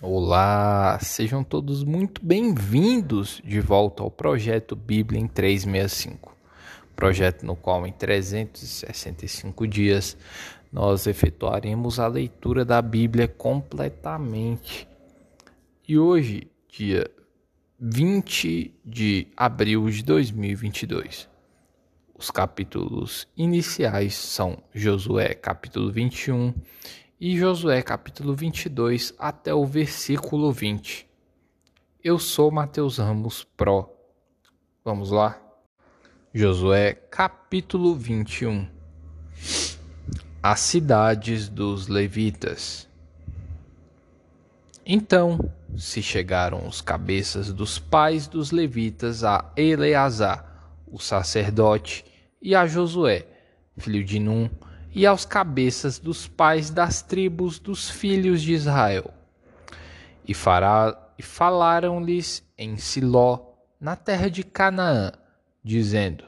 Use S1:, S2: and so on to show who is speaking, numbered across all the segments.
S1: Olá, sejam todos muito bem-vindos de volta ao projeto Bíblia em 365. Projeto no qual em 365 dias nós efetuaremos a leitura da Bíblia completamente. E hoje, dia 20 de abril de 2022. Os capítulos iniciais são Josué capítulo 21 e Josué capítulo 22 até o versículo 20. Eu sou Mateus Ramos Pro. Vamos lá? Josué capítulo 21. As cidades dos levitas. Então se chegaram os cabeças dos pais dos levitas a Eleazar, o sacerdote, e a Josué, filho de Num, e aos cabeças dos pais das tribos dos filhos de Israel. E, e falaram-lhes em Siló, na terra de Canaã, dizendo: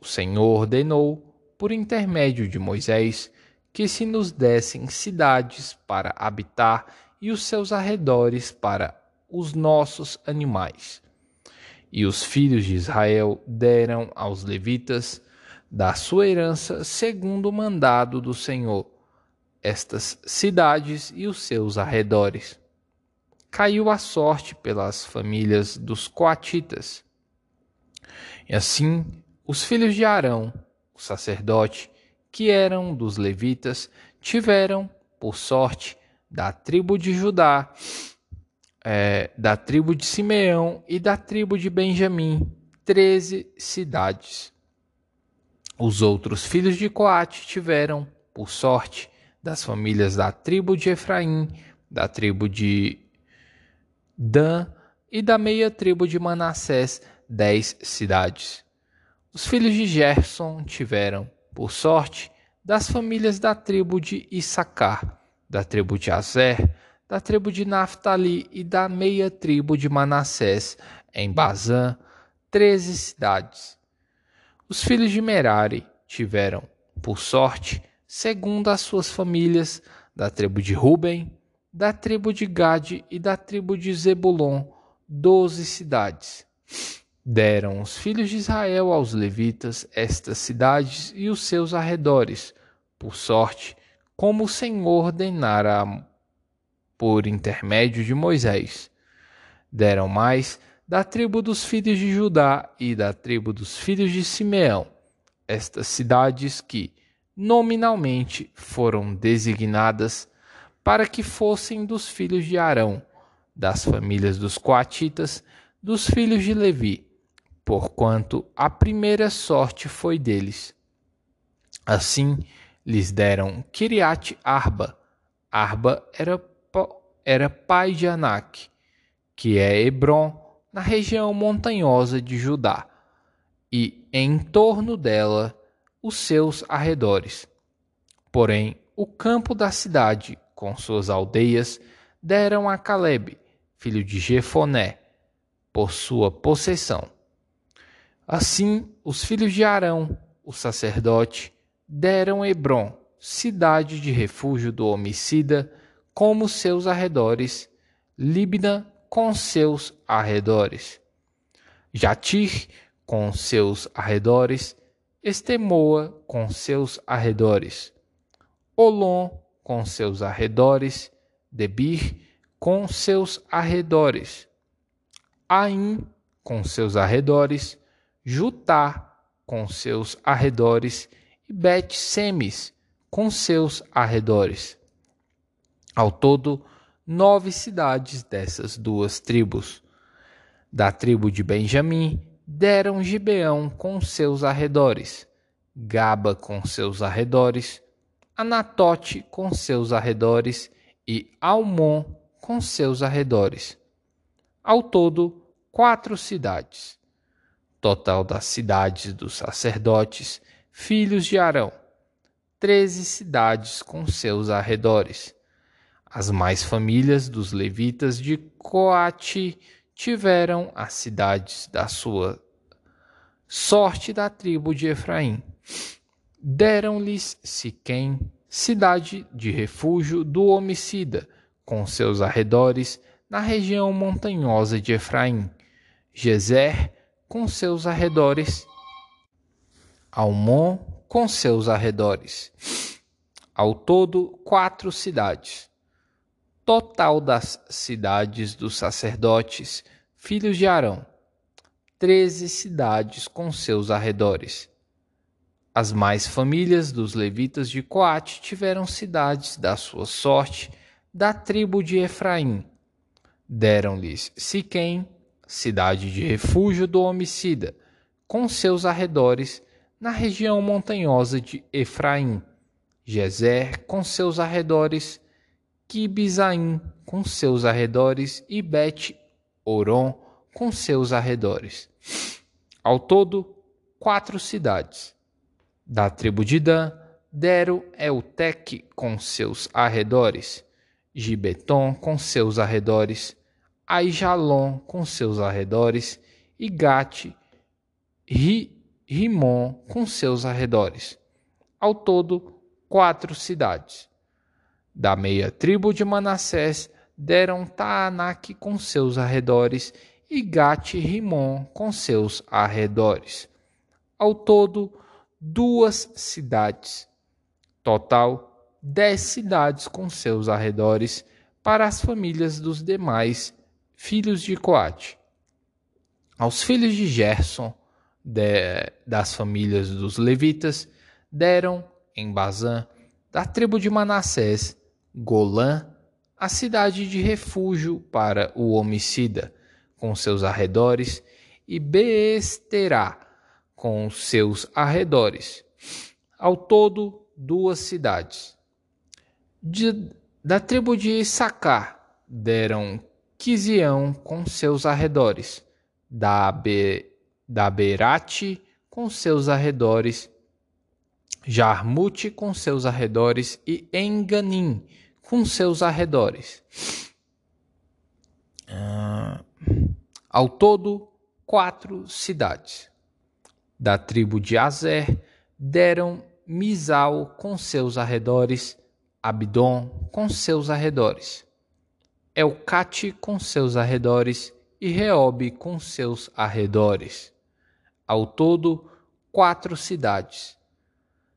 S1: O Senhor ordenou, por intermédio de Moisés, que se nos dessem cidades para habitar e os seus arredores para os nossos animais. E os filhos de Israel deram aos levitas da sua herança segundo o mandado do Senhor, estas cidades e os seus arredores. Caiu a sorte pelas famílias dos coatitas. E assim, os filhos de Arão, o sacerdote, que eram dos levitas, tiveram, por sorte, da tribo de Judá, é, da tribo de Simeão e da tribo de Benjamim, treze cidades os outros filhos de Coate tiveram, por sorte, das famílias da tribo de Efraim, da tribo de Dan e da meia tribo de Manassés, dez cidades. Os filhos de Gerson tiveram, por sorte, das famílias da tribo de Issacar, da tribo de Azer, da tribo de Naphtali e da meia tribo de Manassés, em Bazã, treze cidades. Os filhos de Merari tiveram, por sorte, segundo as suas famílias, da tribo de Ruben, da tribo de Gade e da tribo de Zebulon, doze cidades. Deram os filhos de Israel aos levitas estas cidades e os seus arredores, por sorte, como o Senhor ordenara por intermédio de Moisés. Deram mais da tribo dos filhos de Judá e da tribo dos filhos de Simeão, estas cidades que, nominalmente, foram designadas para que fossem dos filhos de Arão, das famílias dos coatitas, dos filhos de Levi, porquanto a primeira sorte foi deles. Assim lhes deram Kiriat Arba. Arba era, era pai de Anak, que é Hebron, na região montanhosa de Judá, e em torno dela os seus arredores. Porém, o campo da cidade, com suas aldeias, deram a Caleb, filho de Jefoné, por sua possessão. Assim, os filhos de Arão, o sacerdote, deram Hebron, cidade de refúgio do homicida, como seus arredores, Libna com seus arredores. Jatir com seus arredores, Estemoa com seus arredores, Olom com seus arredores, Debir com seus arredores, Aim com seus arredores, Jutá com seus arredores. E Bet-Semes com seus arredores. Ao todo, nove cidades dessas duas tribos. Da tribo de Benjamim deram Gibeão com seus arredores, Gaba com seus arredores, Anatote com seus arredores e Almon com seus arredores. Ao todo, quatro cidades. Total das cidades dos sacerdotes, filhos de Arão, treze cidades com seus arredores as mais famílias dos levitas de Coate tiveram as cidades da sua sorte da tribo de Efraim. Deram-lhes Siquém, cidade de refúgio do homicida, com seus arredores, na região montanhosa de Efraim, Gezer, com seus arredores, Almon, com seus arredores. Ao todo, quatro cidades. Total das cidades dos sacerdotes, filhos de Arão, treze cidades com seus arredores. As mais famílias dos levitas de Coate tiveram cidades da sua sorte da tribo de Efraim. Deram-lhes Siquém, cidade de refúgio do homicida, com seus arredores, na região montanhosa de Efraim, Gezer com seus arredores, Kibizaim com seus arredores e Bet-Oron com seus arredores. Ao todo, quatro cidades. Da tribo de Dan, deram Eutec com seus arredores, Gibeton com seus arredores, Aijalon com seus arredores e Gate, Rimon com seus arredores. Ao todo, quatro cidades. Da meia tribo de Manassés deram Taanak com seus arredores e Gate Rimon com seus arredores. Ao todo, duas cidades. Total dez cidades com seus arredores para as famílias dos demais filhos de Coate. Aos filhos de Gerson, de, das famílias dos levitas, deram em Bazã, da tribo de Manassés, Golã, a cidade de refúgio para o homicida, com seus arredores, e Beesterá, com seus arredores. Ao todo, duas cidades. De, da tribo de Issacar deram Quisião com seus arredores, da, Be, da Berate com seus arredores, Jarmute com seus arredores e Enganim com seus arredores. Uh, ao todo, quatro cidades. Da tribo de Azer deram Misal com seus arredores, Abdon com seus arredores, Elcate com seus arredores e Reobe com seus arredores. Ao todo, quatro cidades.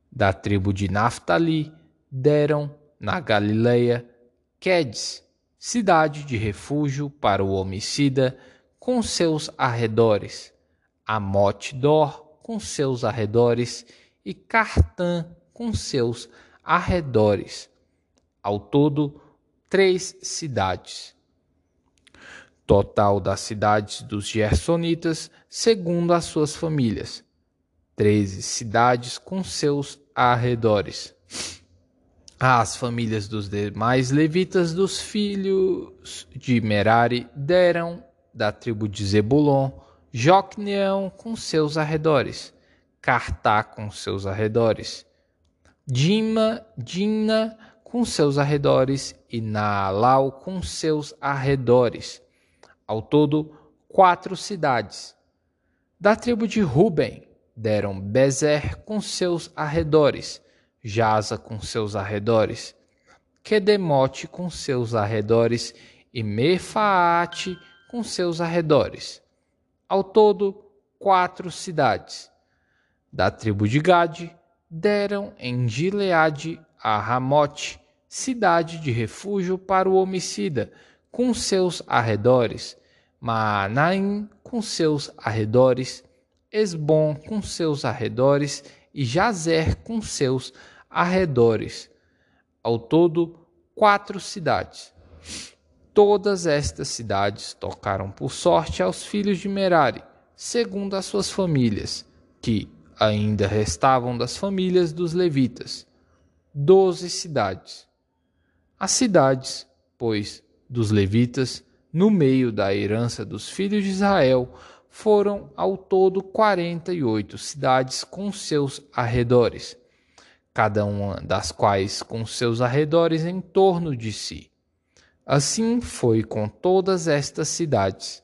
S1: Da tribo de Naphtali deram, na Galileia, Quedes, cidade de refúgio para o homicida, com seus arredores, Amote-dor com seus arredores e Cartã com seus arredores ao todo três cidades. Total das cidades dos Gersonitas, segundo as suas famílias, treze cidades com seus arredores. As famílias dos demais levitas dos filhos de Merari deram da tribo de Zebulon, Jocneão com seus arredores, Cartá com seus arredores, Dima, Dina com seus arredores e Naalau com seus arredores. Ao todo, quatro cidades. Da tribo de Ruben deram Bezer com seus arredores, Jaza com seus arredores, Quedemote com seus arredores e Mefaate com seus arredores. Ao todo, quatro cidades. Da tribo de Gade deram em Gileade a Ramote, cidade de refúgio para o homicida, com seus arredores, Maanaim com seus arredores, Esbom com seus arredores e Jazer com seus arredores. Ao todo, quatro cidades. Todas estas cidades tocaram por sorte aos filhos de Merari, segundo as suas famílias, que ainda restavam das famílias dos levitas, doze cidades. As cidades, pois, dos levitas, no meio da herança dos filhos de Israel, foram ao todo quarenta e oito cidades com seus arredores, cada uma das quais com seus arredores em torno de si. Assim foi com todas estas cidades.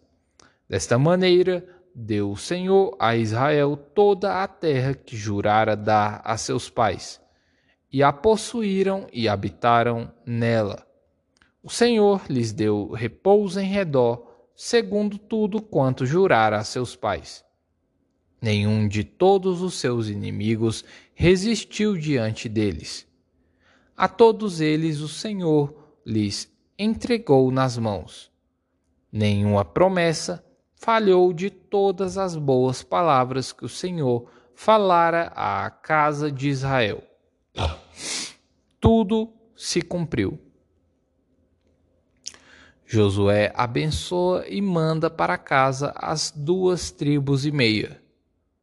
S1: Desta maneira, deu o Senhor a Israel toda a terra que jurara dar a seus pais e a possuíram e habitaram nela. O Senhor lhes deu repouso em redor, segundo tudo quanto jurara a seus pais. Nenhum de todos os seus inimigos resistiu diante deles. A todos eles o Senhor lhes entregou nas mãos. Nenhuma promessa falhou de todas as boas palavras que o Senhor falara à casa de Israel. Tudo se cumpriu. Josué abençoa e manda para casa as duas tribos e meia.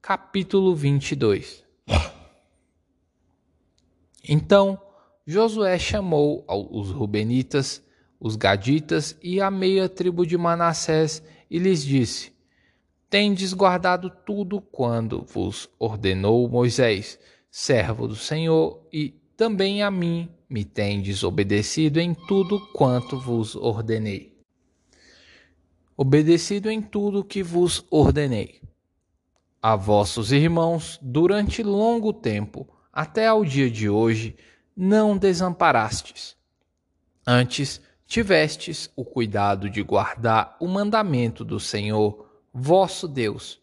S1: Capítulo 22 Então Josué chamou os Rubenitas, os Gaditas e a meia tribo de Manassés e lhes disse: Tendes guardado tudo quando vos ordenou Moisés, servo do Senhor, e também a mim me tendes obedecido em tudo quanto vos ordenei. Obedecido em tudo que vos ordenei. A vossos irmãos, durante longo tempo, até ao dia de hoje, não desamparastes. Antes, tivestes o cuidado de guardar o mandamento do Senhor, vosso Deus.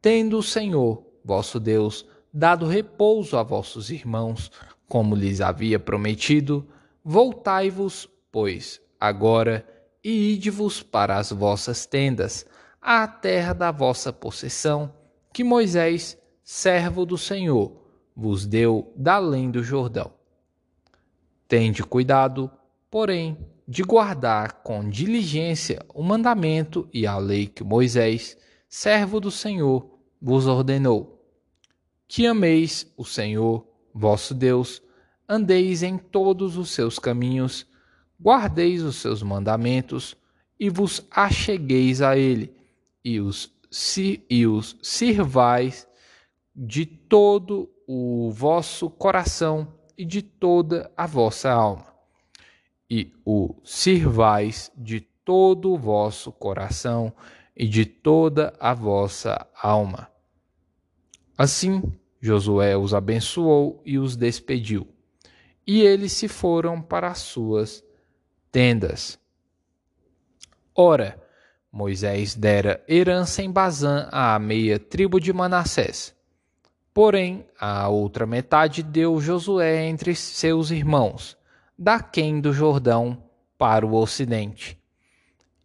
S1: Tendo o Senhor, vosso Deus, dado repouso a vossos irmãos, como lhes havia prometido, voltai-vos, pois, agora, e ide-vos para as vossas tendas, à terra da vossa possessão, que Moisés, servo do Senhor, vos deu da além do Jordão. Tende cuidado, porém, de guardar com diligência o mandamento e a lei que Moisés, servo do Senhor, vos ordenou. Que ameis o Senhor, vosso Deus, andeis em todos os seus caminhos, guardeis os seus mandamentos e vos achegueis a ele, e os, e os sirvais de todo o vosso coração e de toda a vossa alma, e o sirvais de todo o vosso coração e de toda a vossa alma. Assim, Josué os abençoou e os despediu. E eles se foram para as suas tendas. Ora, Moisés dera herança em Bazã à meia tribo de Manassés. Porém, a outra metade deu Josué entre seus irmãos, daquém do Jordão para o ocidente.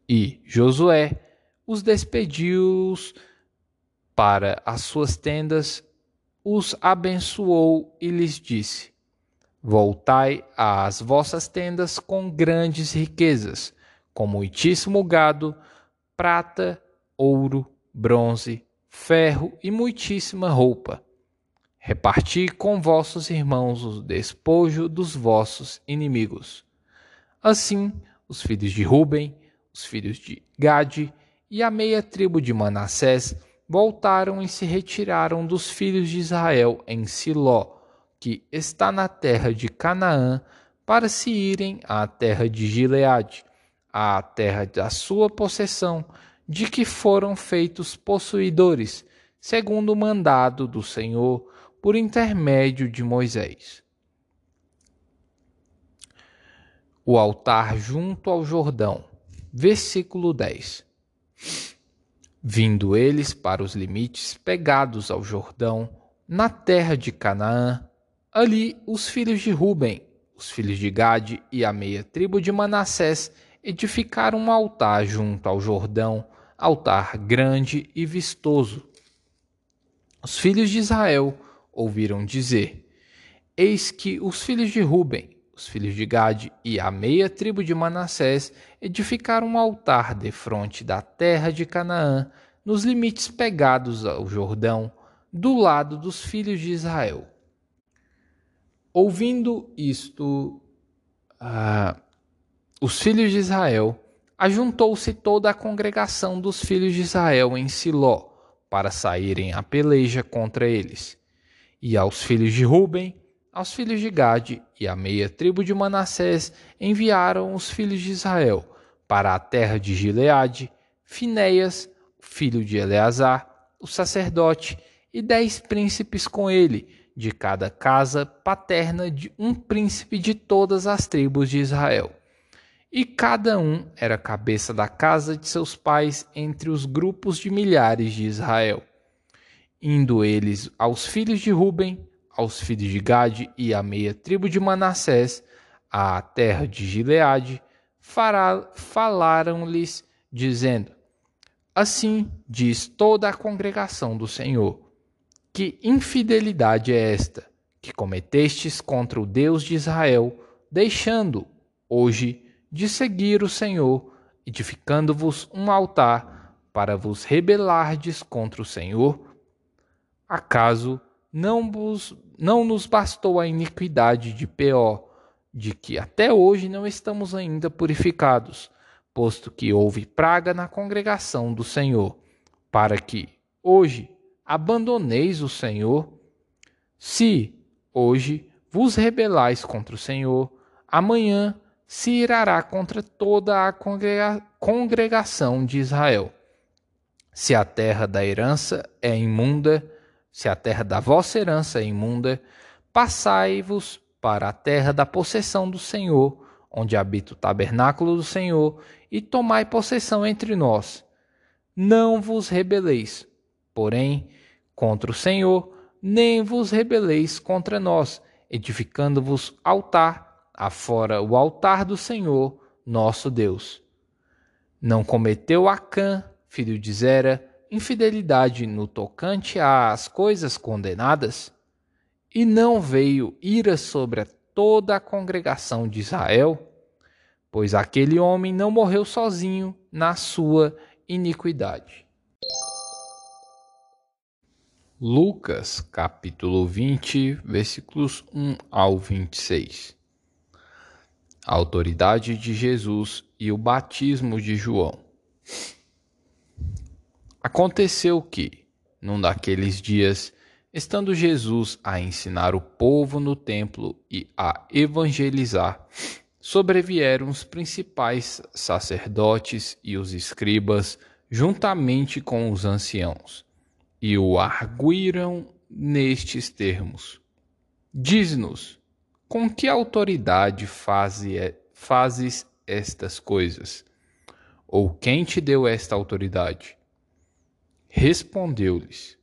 S1: E Josué os despediu para as suas tendas, os abençoou e lhes disse: Voltai às vossas tendas com grandes riquezas, com muitíssimo gado, prata, ouro, bronze, ferro e muitíssima roupa. Reparti com vossos irmãos o despojo dos vossos inimigos. Assim, os filhos de Ruben, os filhos de Gade e a meia tribo de Manassés voltaram e se retiraram dos filhos de Israel em Siló, que está na terra de Canaã, para se irem à terra de Gileade, à terra da sua possessão, de que foram feitos possuidores, segundo o mandado do Senhor, por intermédio de Moisés. O altar junto ao Jordão. Versículo 10. Vindo eles para os limites pegados ao Jordão, na terra de Canaã, ali os filhos de Ruben, os filhos de Gade e a meia tribo de Manassés edificaram um altar junto ao Jordão, altar grande e vistoso. Os filhos de Israel ouviram dizer: Eis que os filhos de Ruben, os filhos de Gade e a meia tribo de Manassés edificaram um altar defronte da terra de Canaã, nos limites pegados ao Jordão, do lado dos filhos de Israel. Ouvindo isto, uh, os filhos de Israel, ajuntou-se toda a congregação dos filhos de Israel em Siló, para saírem à peleja contra eles. E aos filhos de Ruben, aos filhos de Gade e à meia tribo de Manassés enviaram os filhos de Israel para a terra de Gileade, Finéias, filho de Eleazar, o sacerdote, e dez príncipes com ele, de cada casa paterna de um príncipe de todas as tribos de Israel. e cada um era cabeça da casa de seus pais entre os grupos de milhares de Israel. Indo eles aos filhos de Ruben, aos filhos de Gade e à meia tribo de Manassés, à terra de Gileade, falaram-lhes, dizendo: Assim diz toda a congregação do Senhor: Que infidelidade é esta que cometestes contra o Deus de Israel, deixando hoje de seguir o Senhor, edificando-vos um altar para vos rebelardes contra o Senhor? Acaso não, vos, não nos bastou a iniquidade de Peor, de que até hoje não estamos ainda purificados, posto que houve praga na congregação do Senhor, para que hoje abandoneis o Senhor? Se hoje vos rebelais contra o Senhor, amanhã se irará contra toda a congrega congregação de Israel. Se a terra da herança é imunda, se a terra da vossa herança é imunda, passai-vos para a terra da possessão do Senhor, onde habita o tabernáculo do Senhor, e tomai possessão entre nós. Não vos rebeleis, porém, contra o Senhor, nem vos rebeleis contra nós, edificando-vos altar afora o altar do Senhor, nosso Deus. Não cometeu Acã, filho de Zera, infidelidade no tocante às coisas condenadas? E não veio ira sobre toda a congregação de Israel? Pois aquele homem não morreu sozinho na sua iniquidade. Lucas, capítulo 20, versículos 1 ao 26 a autoridade de Jesus e o batismo de João. Aconteceu que, num daqueles dias, estando Jesus a ensinar o povo no templo e a evangelizar, sobrevieram os principais sacerdotes e os escribas, juntamente com os anciãos, e o arguíram nestes termos: Diz-nos, com que autoridade fazes estas coisas? Ou quem te deu esta autoridade? Respondeu-lhes: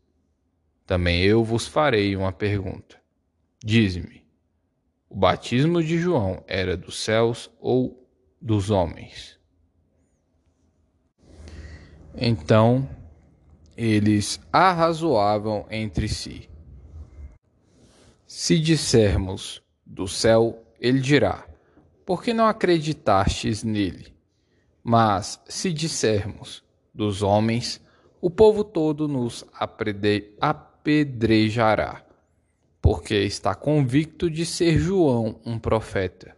S1: Também eu vos farei uma pergunta. Dize-me: o batismo de João era dos céus ou dos homens? Então eles arrazoavam entre si. Se dissermos do céu, ele dirá: Por que não acreditastes nele? Mas se dissermos dos homens, o povo todo nos apedrejará, porque está convicto de ser João um profeta.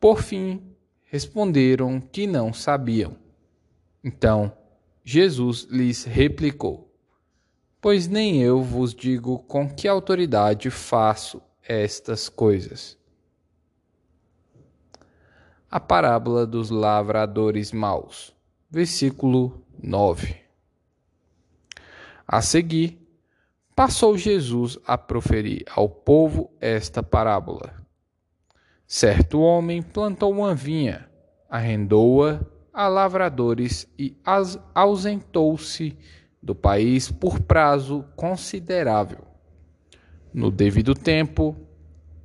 S1: Por fim, responderam que não sabiam. Então, Jesus lhes replicou: Pois nem eu vos digo com que autoridade faço estas coisas. A parábola dos lavradores maus, versículo 9. A seguir, passou Jesus a proferir ao povo esta parábola. Certo homem plantou uma vinha, arrendou-a a lavradores e ausentou-se do país por prazo considerável no devido tempo,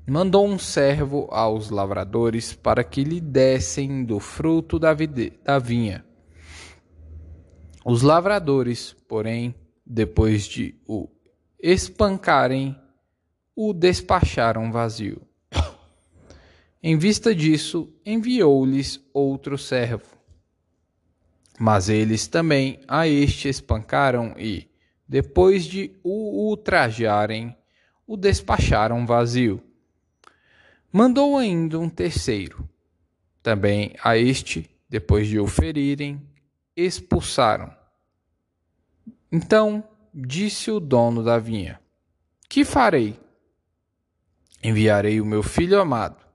S1: mandou um servo aos lavradores para que lhe dessem do fruto da, da vinha. Os lavradores, porém, depois de o espancarem, o despacharam vazio. Em vista disso, enviou-lhes outro servo. Mas eles também a este espancaram e, depois de o ultrajarem, o despacharam vazio. Mandou ainda um terceiro. Também a este, depois de o ferirem, expulsaram. Então disse o dono da vinha: Que farei? Enviarei o meu filho amado.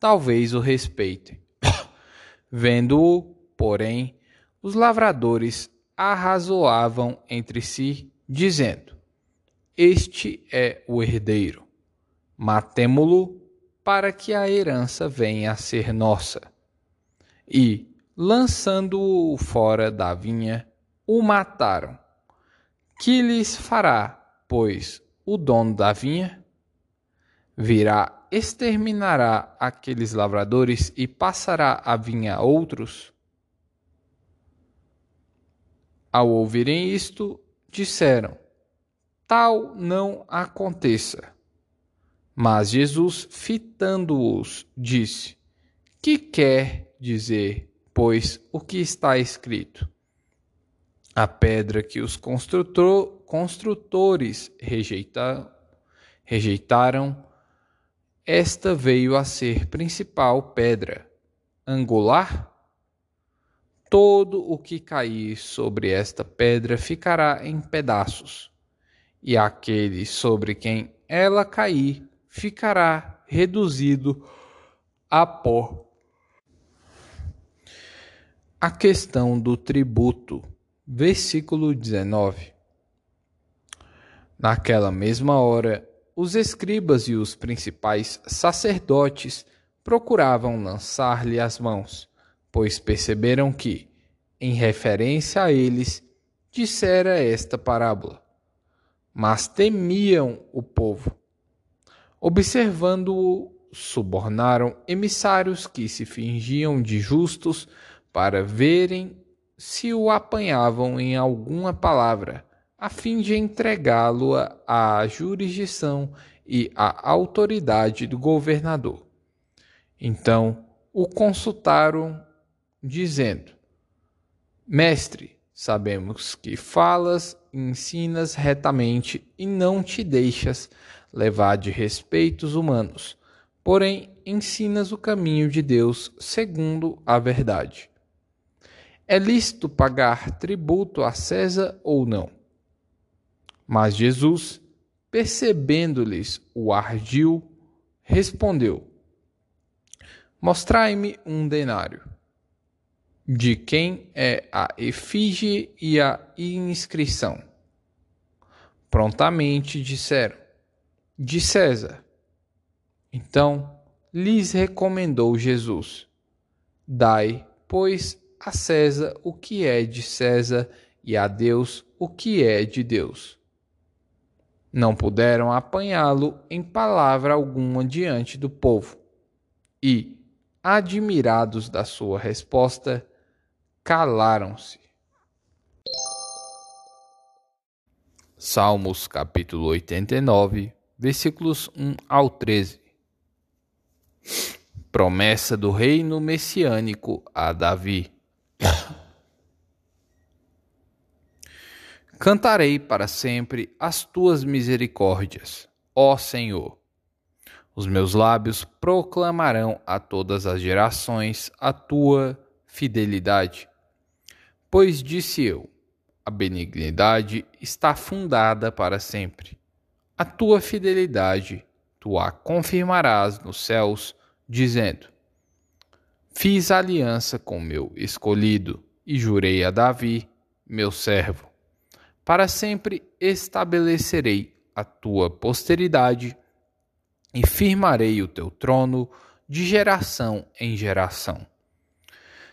S1: Talvez o respeitem. Vendo-o, porém, os lavradores arrazoavam entre si, dizendo: este é o herdeiro. Matemo-lo para que a herança venha a ser nossa. e, lançando-o fora da vinha, o mataram. Que lhes fará, pois, o dono da vinha? Virá, exterminará aqueles lavradores e passará a vinha a outros? Ao ouvirem isto, disseram: Tal não aconteça. Mas Jesus, fitando-os, disse: Que quer dizer, pois, o que está escrito? A pedra que os construtores rejeitaram, rejeitaram, esta veio a ser principal pedra angular. Todo o que cair sobre esta pedra ficará em pedaços, e aquele sobre quem ela cair ficará reduzido a pó. A questão do tributo, versículo 19. Naquela mesma hora, os escribas e os principais sacerdotes procuravam lançar-lhe as mãos, pois perceberam que, em referência a eles, dissera esta parábola. Mas temiam o povo Observando-o, subornaram emissários que se fingiam de justos para verem se o apanhavam em alguma palavra, a fim de entregá-lo à jurisdição e à autoridade do governador. Então o consultaram, dizendo: Mestre, sabemos que falas e ensinas retamente e não te deixas levar de respeitos humanos, porém ensinas o caminho de Deus segundo a verdade. É lícito pagar tributo a César ou não? Mas Jesus, percebendo-lhes o ardil, respondeu: Mostrai-me um denário. De quem é a efígie e a inscrição? Prontamente disseram: de César. Então lhes recomendou Jesus: Dai, pois, a César o que é de César e a Deus o que é de Deus. Não puderam apanhá-lo em palavra alguma diante do povo. E, admirados da sua resposta, calaram-se. Salmos capítulo 89 versículos 1 ao 13. Promessa do reino messiânico a Davi. Cantarei para sempre as tuas misericórdias, ó Senhor. Os meus lábios proclamarão a todas as gerações a tua fidelidade. Pois disse eu: a benignidade está fundada para sempre a tua fidelidade tu a confirmarás nos céus, dizendo: Fiz aliança com meu escolhido e jurei a Davi, meu servo. Para sempre estabelecerei a tua posteridade e firmarei o teu trono de geração em geração.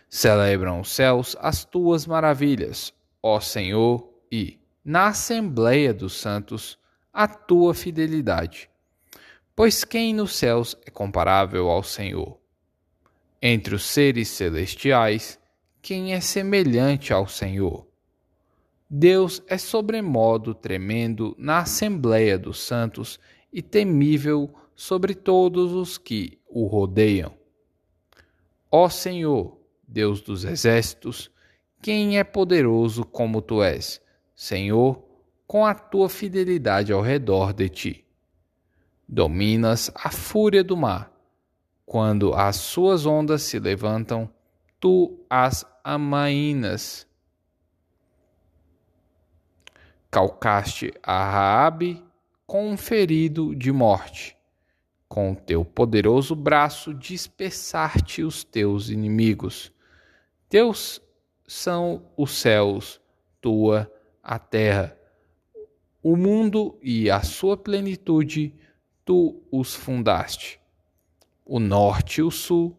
S1: Celebram os céus as tuas maravilhas, ó Senhor, e, na Assembleia dos Santos, a tua fidelidade. Pois quem nos céus é comparável ao Senhor? Entre os seres celestiais, quem é semelhante ao Senhor? Deus é sobremodo tremendo na assembléia dos santos e temível sobre todos os que o rodeiam. Ó Senhor, Deus dos exércitos, quem é poderoso como tu és, Senhor, com a tua fidelidade ao redor de ti. Dominas a fúria do mar. Quando as suas ondas se levantam, tu as amainas. Calcaste a Raabe com um ferido de morte. Com teu poderoso braço dispersar-te os teus inimigos. Teus são os céus, tua a terra o mundo e a sua plenitude, tu os fundaste. O norte e o sul,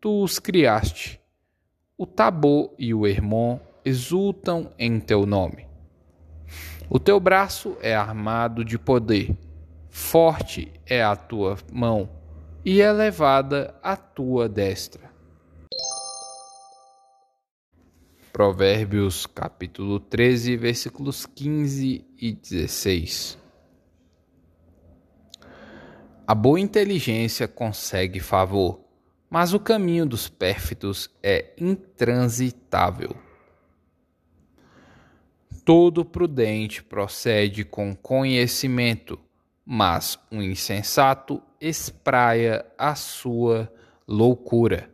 S1: tu os criaste. O Tabor e o Hermon exultam em teu nome. O teu braço é armado de poder, forte é a tua mão e elevada a tua destra. Provérbios capítulo 13, versículos 15 e 16. A boa inteligência consegue favor, mas o caminho dos pérfidos é intransitável. Todo prudente procede com conhecimento, mas o insensato espraia a sua loucura.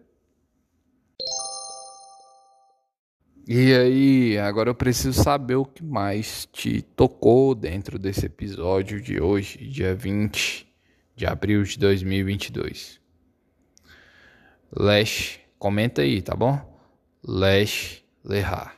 S1: E aí, agora eu preciso saber o que mais te tocou dentro desse episódio de hoje, dia 20 de abril de 2022. Lesh, comenta aí, tá bom? Lesh Lehar.